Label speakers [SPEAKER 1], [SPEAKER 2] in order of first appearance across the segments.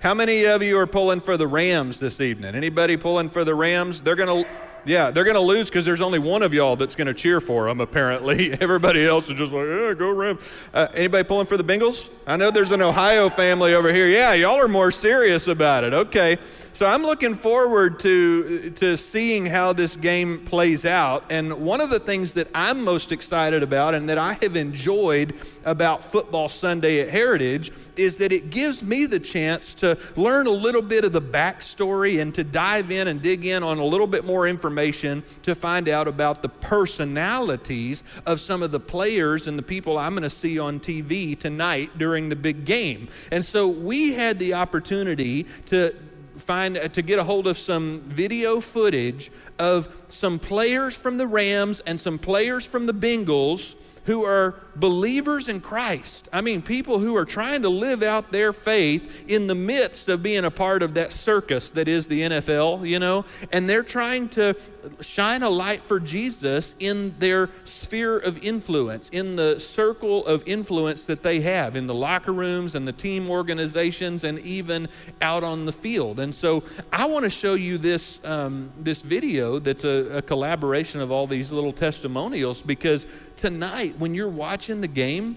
[SPEAKER 1] How many of you are pulling for the Rams this evening? Anybody pulling for the Rams? They're going to yeah, they're going to lose because there's only one of y'all that's going to cheer for them, apparently. Everybody else is just like, yeah, go Rams. Uh, anybody pulling for the Bengals? I know there's an Ohio family over here. Yeah, y'all are more serious about it. Okay. So I'm looking forward to, to seeing how this game plays out. And one of the things that I'm most excited about and that I have enjoyed about Football Sunday at Heritage is that it gives me the chance to learn a little bit of the backstory and to dive in and dig in on a little bit more information to find out about the personalities of some of the players and the people I'm going to see on TV tonight during the big game. And so we had the opportunity to find uh, to get a hold of some video footage of some players from the Rams and some players from the Bengals who are believers in Christ. I mean, people who are trying to live out their faith in the midst of being a part of that circus that is the NFL, you know, and they're trying to shine a light for Jesus in their sphere of influence, in the circle of influence that they have in the locker rooms and the team organizations and even out on the field. And so I want to show you this, um, this video that's a, a collaboration of all these little testimonials because tonight, when you're watching the game,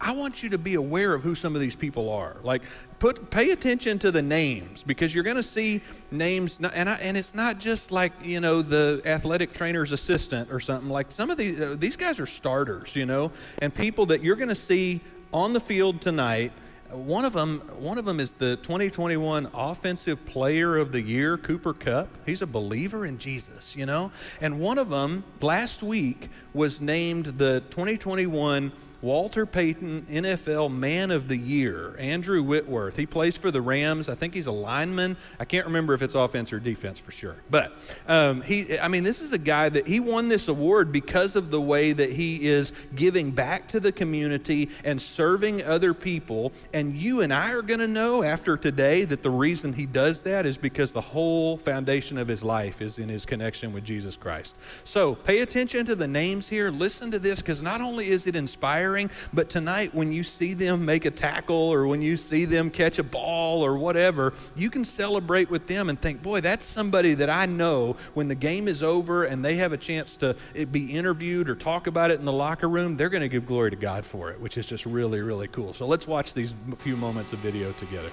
[SPEAKER 1] I want you to be aware of who some of these people are. Like, put pay attention to the names because you're going to see names, and I, and it's not just like you know the athletic trainer's assistant or something. Like some of these uh, these guys are starters, you know, and people that you're going to see on the field tonight one of them, one of them is the 2021 Offensive Player of the Year, Cooper Kupp. He's a believer in Jesus, you know. And one of them last week was named the 2021 Walter Payton NFL Man of the Year, Andrew Whitworth. He plays for the Rams. I think he's a lineman. I can't remember if it's offense or defense for sure. But um, he, I mean, this is a guy that he won this award because of the way that he is giving back to the community and serving other people. And you and I are going to know after today that the reason he does that is because the whole foundation of his life is in his connection with Jesus Christ. So pay attention to the names here. Listen to this because not only is it inspiring But tonight, when you see them make a tackle or when you see them catch a ball or whatever, you can celebrate with them and think, boy, that's somebody that I know when the game is over and they have a chance to be interviewed or talk about it in the locker room, they're going to give glory to God for it, which is just really, really cool. So let's watch these few moments of video together.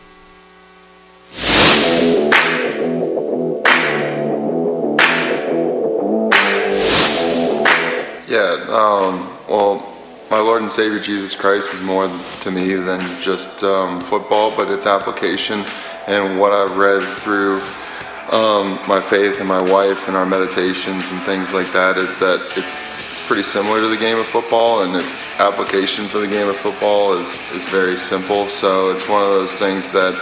[SPEAKER 2] Yeah, um, well, my Lord and Savior Jesus Christ is more to me than just um, football, but its application and what I've read through um, my faith and my wife and our meditations and things like that is that it's, it's pretty similar to the game of football, and its application for the game of football is, is very simple. So it's one of those things that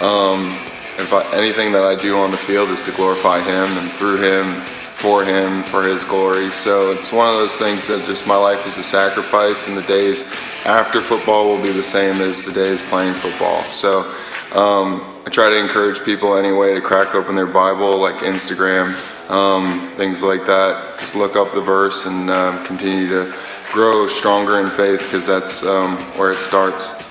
[SPEAKER 2] um, if I, anything that I do on the field is to glorify Him and through Him for him, for his glory. So it's one of those things that just my life is a sacrifice, and the days after football will be the same as the days playing football. So um, I try to encourage people anyway to crack open their Bible, like Instagram, um, things like that. Just look up the verse and uh, continue to grow stronger in faith because that's um, where it starts.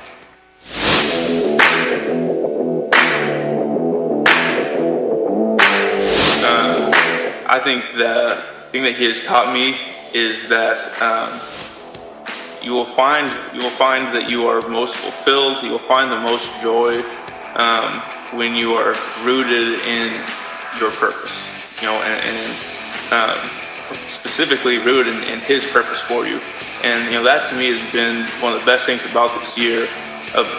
[SPEAKER 3] Think the thing that he has taught me is that um, you will find you will find that you are most fulfilled. You will find the most joy um, when you are rooted in your purpose. You know, and, and um, specifically rooted in, in, His purpose for you. And you know that to me has been one of the best things about this year.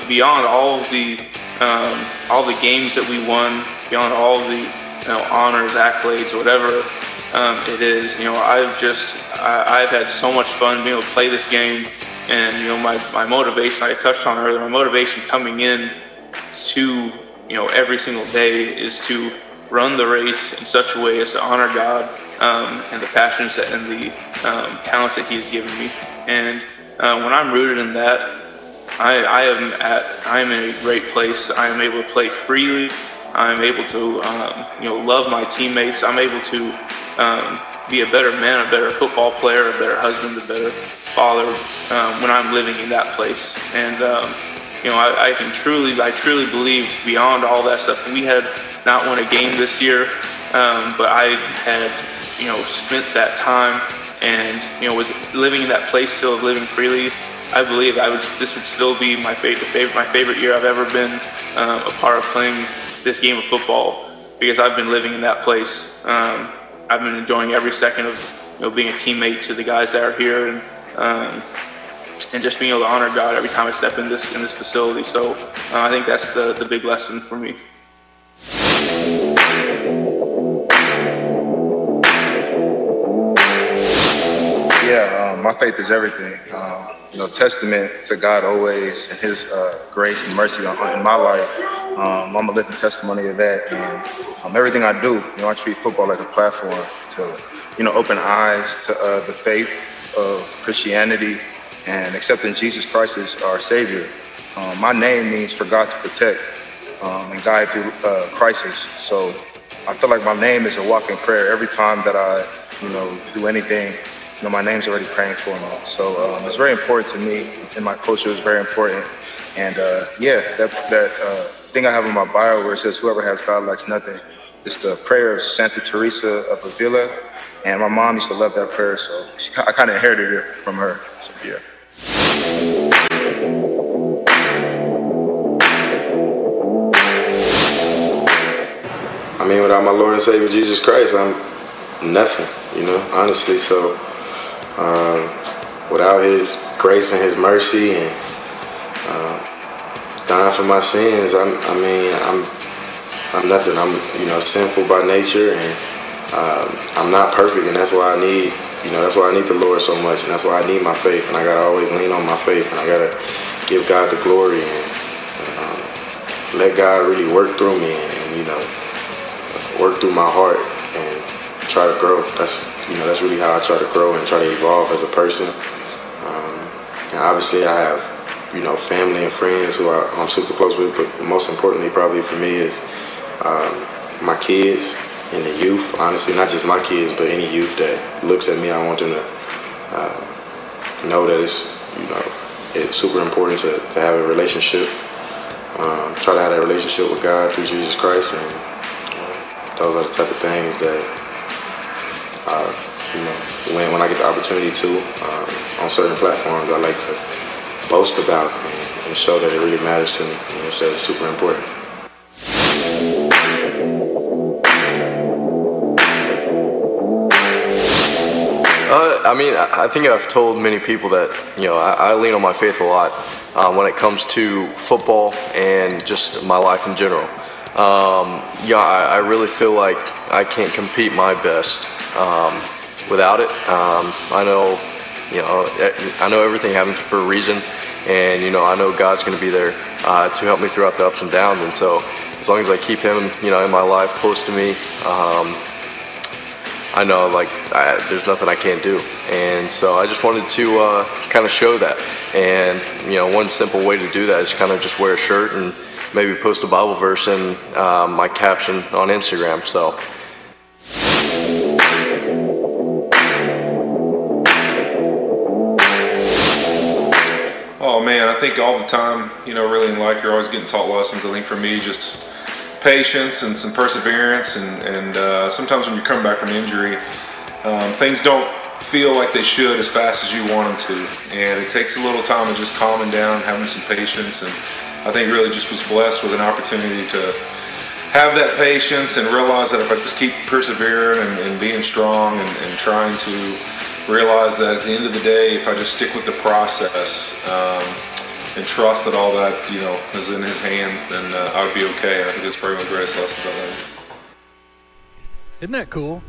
[SPEAKER 3] Beyond all the um, all the games that we won, beyond all the you know, honors, accolades, whatever um, it is. You know, I've just I, have had so much fun being able to play this game, and you know, my my motivation I touched on earlier. My motivation coming in to you know every single day is to run the race in such a way as to honor God um, and the passions and the um, talents that He has given me. And uh, when I'm rooted in that, I, I, am at I am in a great place. I am able to play freely. I am able to um, you know love my teammates. I'm able to um, be a better man, a better football player, a better husband, a better father um, when I'm living in that place. And um, you know, I, I, can truly, I truly believe beyond all that stuff. We had not won a game this year, um, but I had you know spent that time and you know was living in that place, still of living freely. I believe I would. This would still be my favorite, my favorite year I've ever been um, a part of playing this game of football because I've been living in that place. Um, I've been enjoying every second of you know, being a teammate to the guys that are here and um, and just being able to honor God every time I step in this in this facility. So uh, I think that's the the big lesson for me.
[SPEAKER 4] Yeah, um, my faith is everything. Um, you know, testament to God always and His uh, grace and mercy in my life. Um, I'm a living testimony of that. And um, everything I do, you know, I treat football like a platform to, you know, open eyes to uh, the faith of Christianity and accepting Jesus Christ as our Savior. Um, my name means for God to protect um, and guide through uh, crisis. So I feel like my name is a walking prayer every time that I, you know, do anything you know, my name's already praying for me. So um, it's very important to me, and my culture is very important. And uh, yeah, that that uh, thing I have in my bio where it says, "Whoever has God lacks nothing." It's the prayer of Santa Teresa of Avila, and my mom used to love that prayer, so she, I kind of inherited it from her. So yeah.
[SPEAKER 5] I mean, without my Lord and Savior Jesus Christ, I'm nothing, you know, honestly. So um, without His grace and His mercy and dying for my sins, I'm, I mean, I'm, I'm nothing. I'm, you know, sinful by nature, and um, I'm not perfect, and that's why I need, you know, that's why I need the Lord so much, and that's why I need my faith, and I gotta always lean on my faith, and I gotta give God the glory and um, let God really work through me, and you know, work through my heart and try to grow. That's you know that's really how I try to grow and try to evolve as a person. Um, and obviously, I have you know family and friends who I, am super close with, but most importantly, probably for me is um, my kids and the youth. Honestly, not just my kids, but any youth that looks at me, I want them to uh, know that it's you know it's super important to, to have a relationship. Um, try to have that relationship with God through Jesus Christ, and those are the type of things that uh, you know, when, when I get the opportunity to um, on certain platforms, I like to boast about and, and, show that it really matters to me and it's, uh, super important.
[SPEAKER 6] Uh, I mean, I think I've told many people that you know I, I lean on my faith a lot uh, when it comes to football and just my life in general. Um, yeah, I, I, really feel like I can't compete my best um, without it. Um, I know, you know, I know everything happens for a reason, and you know, I know God's going to be there uh, to help me throughout the ups and downs. And so, as long as I keep Him, you know, in my life close to me, um, I know like I, there's nothing I can't do. And so, I just wanted to uh, kind of show that. And you know, one simple way to do that is kind of just wear a shirt and maybe post a Bible verse in uh, my caption on Instagram. So.
[SPEAKER 7] I think all the time, you know, really in life, you're always getting taught lessons. I think for me, just patience and some perseverance, and and uh, sometimes when you come back from injury, um, things don't feel like they should as fast as you want them to, and it takes a little time of just calming down, having some patience, and I think really just was blessed with an opportunity to have that patience and realize that if I just keep persevering and, and being strong and, and, trying to realize that at the end of the day, if I just stick with the process um, and trust that all that you know is in His hands, then uh, I would be okay. I think that's probably the greatest lessons I learned.
[SPEAKER 1] Isn't that cool?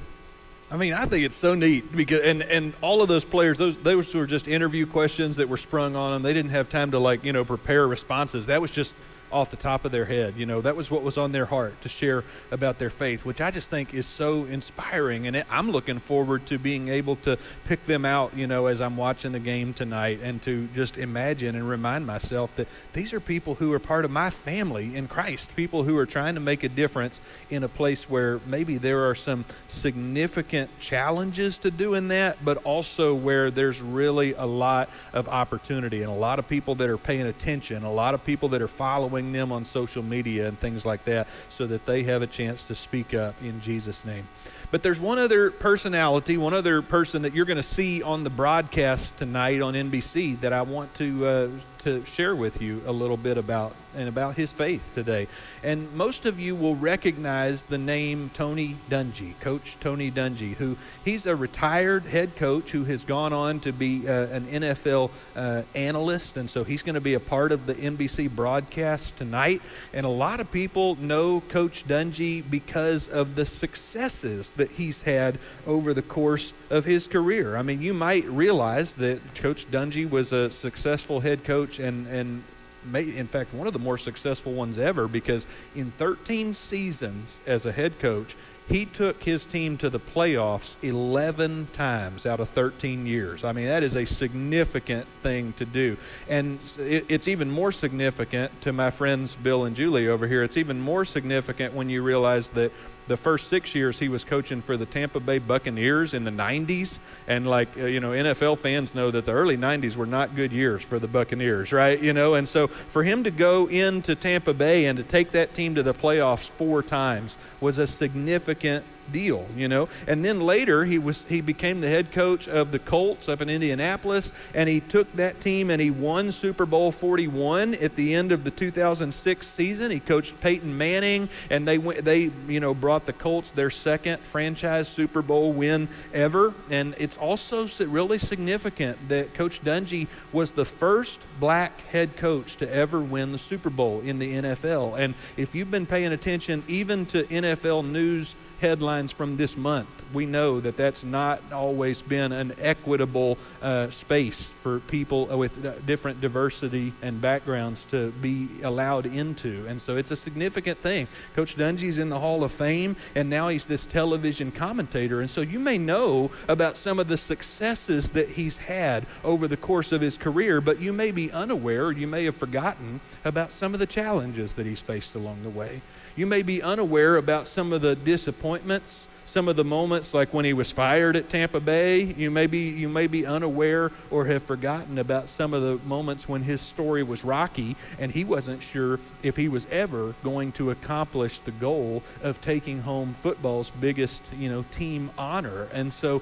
[SPEAKER 1] I mean, I think it's so neat because and and all of those players, those those were just interview questions that were sprung on them. They didn't have time to like you know prepare responses. That was just off the top of their head. You know, that was what was on their heart to share about their faith, which I just think is so inspiring. And I'm looking forward to being able to pick them out, you know, as I'm watching the game tonight and to just imagine and remind myself that these are people who are part of my family in Christ, people who are trying to make a difference in a place where maybe there are some significant challenges to doing that, but also where there's really a lot of opportunity and a lot of people that are paying attention, a lot of people that are following them on social media and things like that so that they have a chance to speak up in Jesus' name. But there's one other personality, one other person that you're going to see on the broadcast tonight on NBC that I want to uh, to share with you a little bit about and about his faith today. And most of you will recognize the name Tony Dungy, Coach Tony Dungy, who he's a retired head coach who has gone on to be uh, an NFL uh, analyst, and so he's going to be a part of the NBC broadcast tonight. And a lot of people know Coach Dungy because of the successes that he's had over the course of his career. I mean, you might realize that Coach Dungy was a successful head coach coach and, and may, in fact, one of the more successful ones ever because in 13 seasons as a head coach, he took his team to the playoffs 11 times out of 13 years. I mean, that is a significant thing to do. And it's even more significant to my friends Bill and Julie over here. It's even more significant when you realize that the first six years he was coaching for the Tampa Bay Buccaneers in the 90s. And, like, uh, you know, NFL fans know that the early 90s were not good years for the Buccaneers, right? You know, and so for him to go into Tampa Bay and to take that team to the playoffs four times was a significant deal, you know. And then later he was he became the head coach of the Colts up in Indianapolis and he took that team and he won Super Bowl 41 at the end of the 2006 season. He coached Peyton Manning and they went they, you know, brought the Colts their second franchise Super Bowl win ever. And it's also really significant that Coach Dungy was the first black head coach to ever win the Super Bowl in the NFL. And if you've been paying attention even to NFL news headlines from this month, we know that that's not always been an equitable uh, space for people with different diversity and backgrounds to be allowed into. And so it's a significant thing. Coach Dungy's in the Hall of Fame, and now he's this television commentator. And so you may know about some of the successes that he's had over the course of his career, but you may be unaware, or you may have forgotten about some of the challenges that he's faced along the way. You may be unaware about some of the disappointments, some of the moments like when he was fired at Tampa Bay. You may be, you may be unaware or have forgotten about some of the moments when his story was rocky and he wasn't sure if he was ever going to accomplish the goal of taking home football's biggest, you know, team honor. And so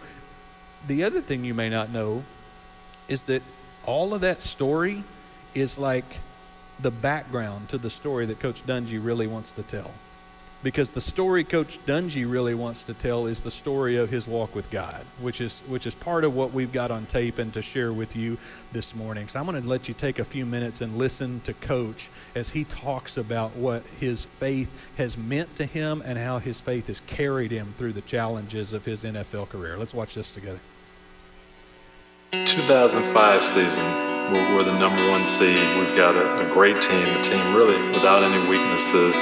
[SPEAKER 1] the other thing you may not know is that all of that story is like the background to the story that Coach Dungy really wants to tell. Because the story Coach Dungy really wants to tell is the story of his walk with God, which is which is part of what we've got on tape and to share with you this morning. So I'm going to let you take a few minutes and listen to Coach as he talks about what his faith has meant to him and how his faith has carried him through the challenges of his NFL career. Let's watch this together.
[SPEAKER 8] 2005 season we're, we're the number one seed. We've got a, a great team, a team really without any weaknesses.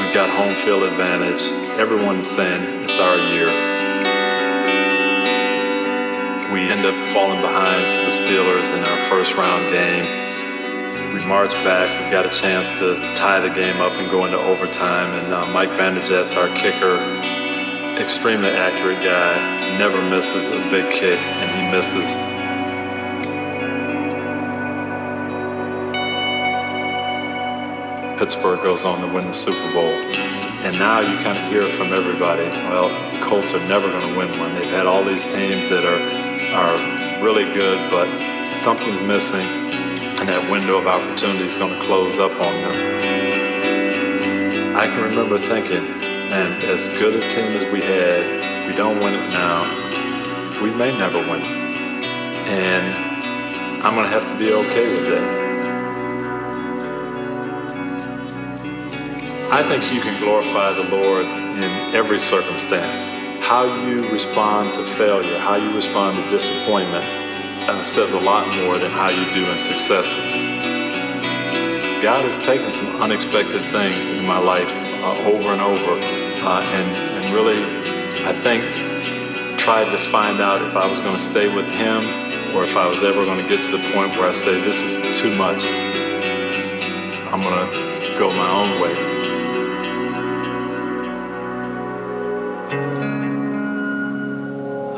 [SPEAKER 8] We've got home field advantage. Everyone's saying it's our year. We end up falling behind to the Steelers in our first round game. We march back. We got a chance to tie the game up and go into overtime. And uh, Mike Vanderjagt's our kicker, extremely accurate guy, never misses a big kick, and he misses. Pittsburgh goes on to win the Super Bowl. And now you kind of hear it from everybody. Well, the Colts are never going to win one. They've had all these teams that are are really good, but something's missing, and that window of opportunity is going to close up on them. I can remember thinking, man, as good a team as we had, if we don't win it now, we may never win it. And I'm going to have to be okay with that. I think you can glorify the Lord in every circumstance. How you respond to failure, how you respond to disappointment uh, says a lot more than how you do in successes. God has taken some unexpected things in my life uh, over and over, uh, and and really, I think tried to find out if I was going to stay with Him or if I was ever going to get to the point where I say this is too much. I'm going to go my own way.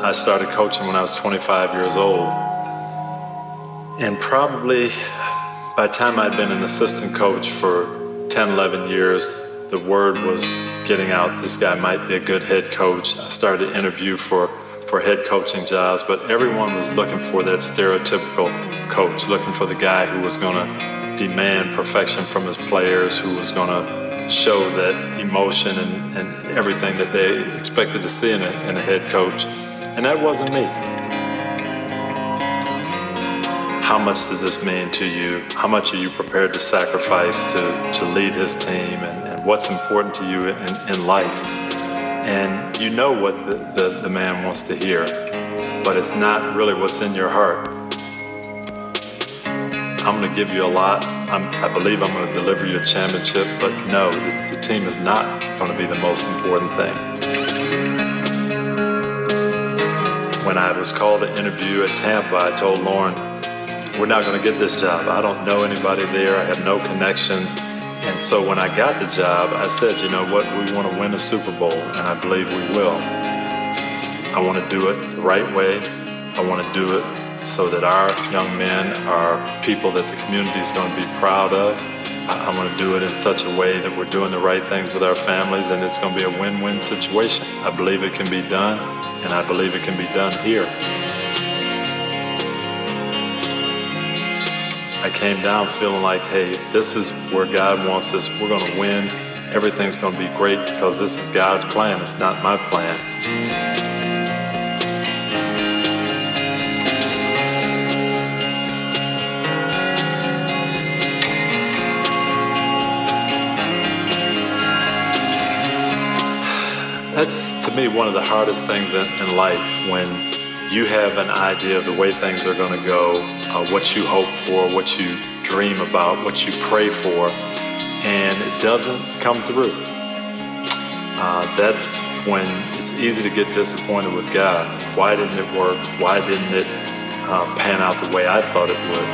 [SPEAKER 8] I started coaching when I was 25 years old. And probably by the time I'd been an assistant coach for 10, 11 years, the word was getting out this guy might be a good head coach. I started to interview for, for head coaching jobs, but everyone was looking for that stereotypical coach, looking for the guy who was going to demand perfection from his players, who was going to show that emotion and, and everything that they expected to see in a, in a head coach. And that wasn't me. How much does this mean to you? How much are you prepared to sacrifice to, to lead his team? And, and what's important to you in, in life? And you know what the, the, the man wants to hear, but it's not really what's in your heart. I'm going to give you a lot. I'm, i believe I'm going to deliver you a championship, but no, the, the team is not going to be the most important thing. I was called to interview at Tampa, I told Lauren, we're not going to get this job. I don't know anybody there. I have no connections. And so when I got the job, I said, you know what, we want to win a Super Bowl, and I believe we will. I want to do it the right way. I want to do it so that our young men are people that the community is going to be proud of. I want to do it in such a way that we're doing the right things with our families, and it's going to be a win win situation. I believe it can be done and I believe it can be done here. I came down feeling like, hey, this is where God wants us. We're going to win. Everything's going to be great because this is God's plan. It's not my plan. That's to me one of the hardest things in, in life when you have an idea of the way things are going to go, uh, what you hope for, what you dream about, what you pray for, and it doesn't come through. Uh, that's when it's easy to get disappointed with God. Why didn't it work? Why didn't it uh, pan out the way I thought it would?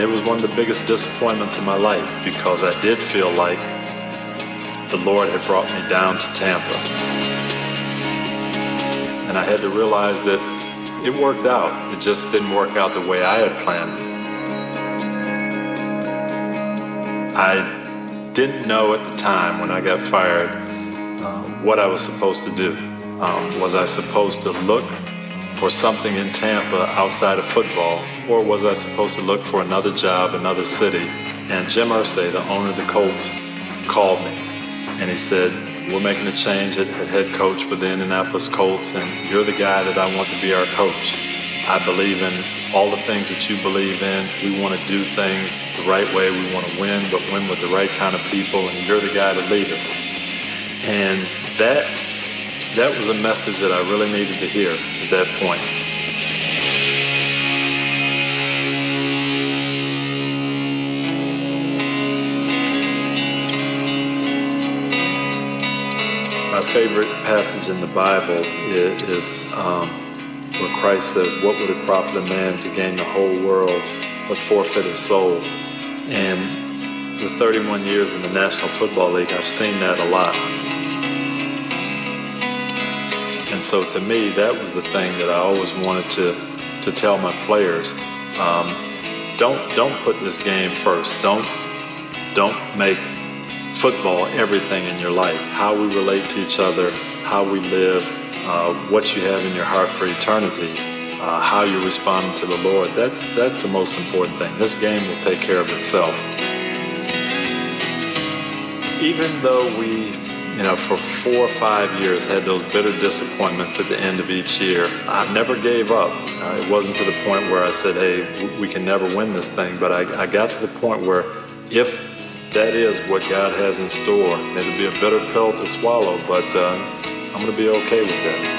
[SPEAKER 8] It was one of the biggest disappointments in my life because I did feel like the Lord had brought me down to Tampa. And I had to realize that it worked out. It just didn't work out the way I had planned I didn't know at the time when I got fired uh, what I was supposed to do. Um, was I supposed to look for something in Tampa outside of football, or was I supposed to look for another job, another city? And Jim Irsay, the owner of the Colts, called me and he said, We're making a change at, at head coach for the Indianapolis Colts, and you're the guy that I want to be our coach. I believe in all the things that you believe in. We want to do things the right way. We want to win, but win with the right kind of people, and you're the guy to lead us. And that that was a message that I really needed to hear at that point. Favorite passage in the Bible is um, where Christ says, What would it profit a man to gain the whole world but forfeit his soul? And with 31 years in the National Football League, I've seen that a lot. And so to me, that was the thing that I always wanted to, to tell my players. Um, don't, don't put this game first. Don't, don't make football everything in your life how we relate to each other, how we live, uh, what you have in your heart for eternity, uh, how you're responding to the Lord. That's, that's the most important thing. This game will take care of itself. Even though we, you know, for four or five years had those bitter disappointments at the end of each year, I never gave up. Uh, it wasn't to the point where I said, hey, we can never win this thing, but I, I got to the point where if that is what God has in store. It'll be a bitter pill to swallow, but uh, I'm going to be okay with that.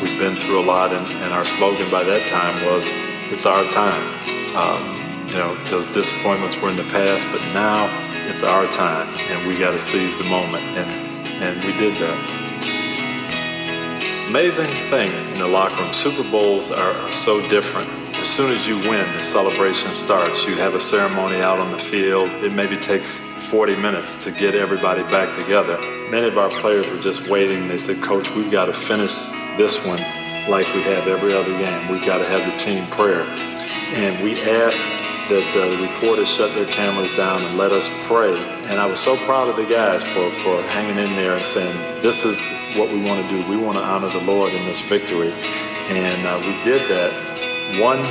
[SPEAKER 8] we've been through a lot, and, and our slogan by that time was, "It's our time." Um, you know, those disappointments were in the past, but now it's our time, and we got to seize the moment, and and we did that. Amazing thing in the locker room. Super Bowls are, are so different. As soon as you win, the celebration starts. You have a ceremony out on the field. It maybe takes 40 minutes to get everybody back together. Many of our players were just waiting. They said, Coach, we've got to finish this one like we have every other game. We've got to have the team prayer. And we asked that the reporters shut their cameras down and let us pray. And I was so proud of the guys for, for hanging in there and saying, this is what we want to do. We want to honor the Lord in this victory. And uh, we did that. One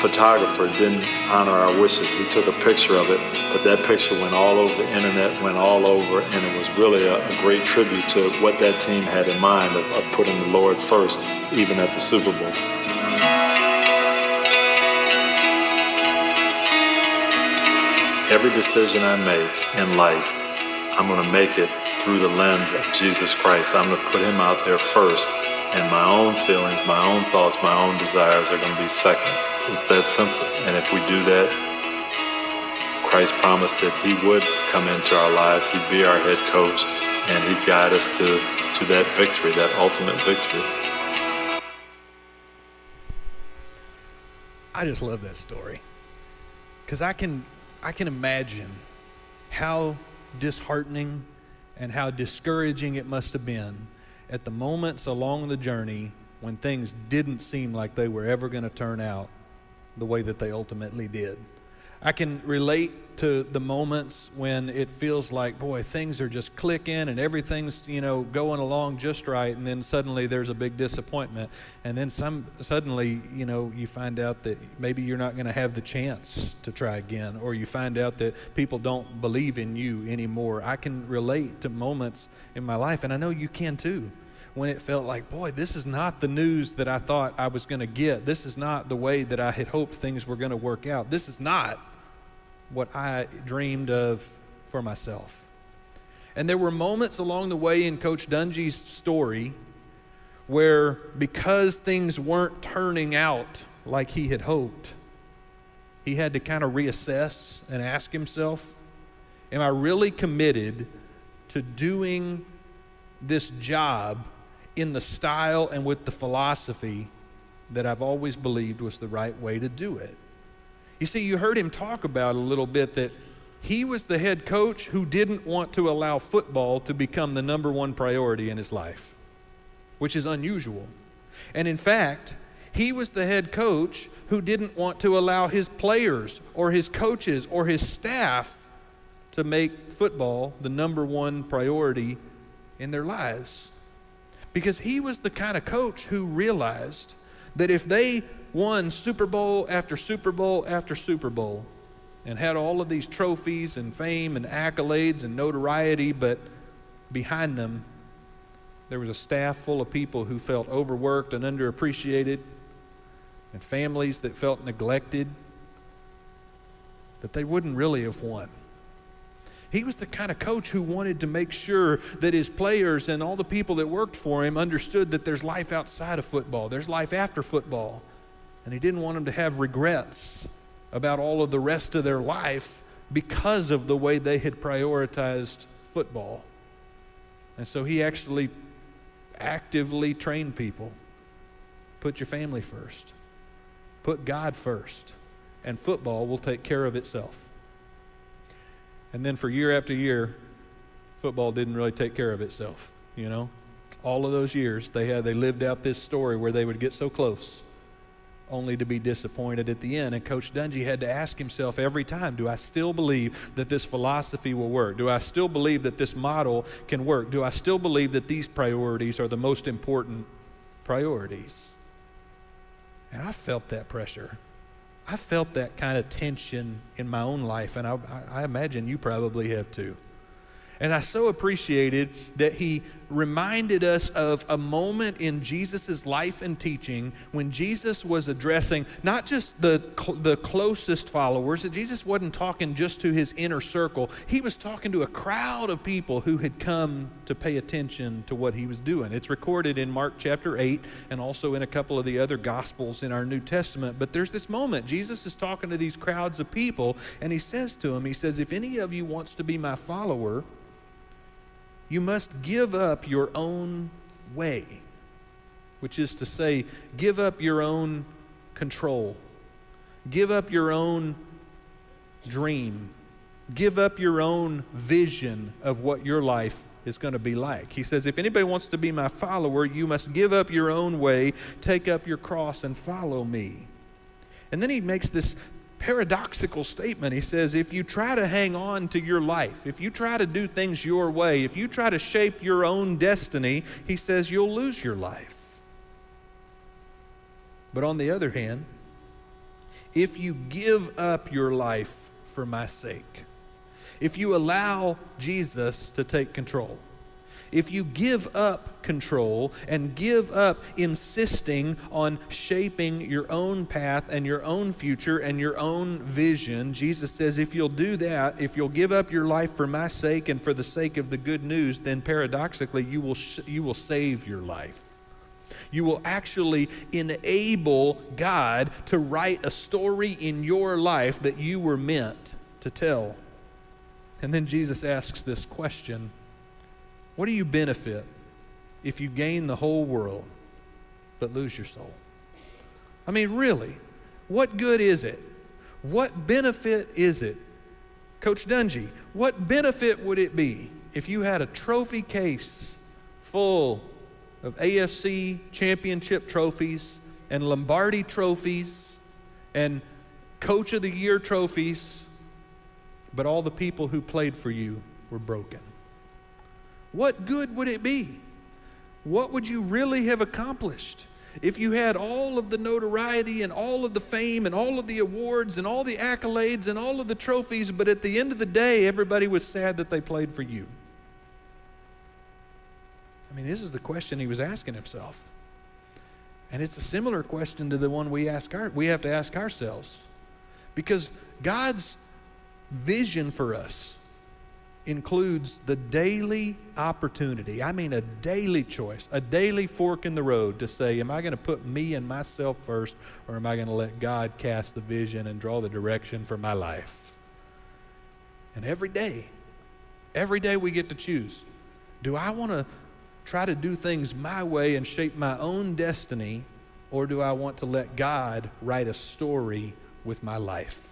[SPEAKER 8] photographer didn't honor our wishes. He took a picture of it, but that picture went all over the internet, went all over, and it was really a, a great tribute to what that team had in mind of, of putting the Lord first, even at the Super Bowl. Every decision I make in life, I'm going to make it through the lens of Jesus Christ. I'm going to put him out there first, and my own feelings, my own thoughts, my own desires are going to be second. It's that simple. And if we do that, Christ promised that he would come into our lives, he'd be our head coach, and he'd guide us to, to that victory, that ultimate victory.
[SPEAKER 1] I just love that story because I can I can imagine how disheartening and how discouraging it must have been at the moments along the journey when things didn't seem like they were ever going to turn out the way that they ultimately did. I can relate to the moments when it feels like, boy, things are just clicking and everything's, you know, going along just right, and then suddenly there's a big disappointment. And then some suddenly, you know, you find out that maybe you're not going to have the chance to try again, or you find out that people don't believe in you anymore. I can relate to moments in my life, and I know you can too when it felt like, boy, this is not the news that I thought I was going to get. This is not the way that I had hoped things were going to work out. This is not what I dreamed of for myself. And there were moments along the way in Coach Dungy's story where, because things weren't turning out like he had hoped, he had to kind of reassess and ask himself Am I really committed to doing this job in the style and with the philosophy that I've always believed was the right way to do it? You see, you heard him talk about a little bit that he was the head coach who didn't want to allow football to become the number one priority in his life, which is unusual. And in fact, he was the head coach who didn't want to allow his players or his coaches or his staff to make football the number one priority in their lives. Because he was the kind of coach who realized that if they won Super Bowl after Super Bowl after Super Bowl and had all of these trophies and fame and accolades and notoriety, but behind them, there was a staff full of people who felt overworked and underappreciated, and families that felt neglected, that they wouldn't really have won. He was the kind of coach who wanted to make sure that his players and all the people that worked for him understood that there's life outside of football, there's life after football. And he didn't want them to have regrets about all of the rest of their life because of the way they had prioritized football. And so he actually actively trained people put your family first, put God first, and football will take care of itself. And then for year after year, football didn't really take care of itself, you know? All of those years they had they lived out this story where they would get so close only to be disappointed at the end. And Coach Dungy had to ask himself every time do I still believe that this philosophy will work? Do I still believe that this model can work? Do I still believe that these priorities are the most important priorities? And I felt that pressure. I felt that kind of tension in my own life, and I, I imagine you probably have too. And I so appreciated that he reminded us of a moment in Jesus' life and teaching when Jesus was addressing not just the, the closest followers, that Jesus wasn't talking just to his inner circle. He was talking to a crowd of people who had come to pay attention to what he was doing. It's recorded in Mark chapter 8 and also in a couple of the other Gospels in our New Testament. But there's this moment, Jesus is talking to these crowds of people, and he says to them, He says, If any of you wants to be my follower, you must give up your own way, which is to say, give up your own control, give up your own dream, give up your own vision of what your life is going to be like. He says, If anybody wants to be my follower, you must give up your own way, take up your cross, and follow me. And then he makes this paradoxical statement. He says, if you try to hang on to your life, if you try to do things your way, if you try to shape your own destiny, he says you'll lose your life. But on the other hand, if you give up your life for my sake, if you allow Jesus to take control, if you give up control and give up insisting on shaping your own path and your own future and your own vision, Jesus says, if you'll do that, if you'll give up your life for my sake and for the sake of the good news, then paradoxically, you will, sh- you will save your life. You will actually enable God to write a story in your life that you were meant to tell. And then Jesus asks this question what do you benefit if you gain the whole world but lose your soul? I mean, really, what good is it? What benefit is it? Coach Dungy, what benefit would it be if you had a trophy case full of AFC championship trophies and Lombardi trophies and Coach of the Year trophies, but all the people who played for you were broken? What good would it be? What would you really have accomplished if you had all of the notoriety and all of the fame and all of the awards and all the accolades and all of the trophies, but at the end of the day, everybody was sad that they played for you? I mean, this is the question he was asking himself. And it's a similar question to the one we ask our, we have to ask ourselves. Because God's vision for us includes the daily opportunity. I mean, a daily choice, a daily fork in the road to say, Am I going to put me and myself first, or am I going to let God cast the vision and draw the direction for my life? And every day, every day we get to choose. Do I want to try to do things my way and shape my own destiny, or do I want to let God write a story with my life?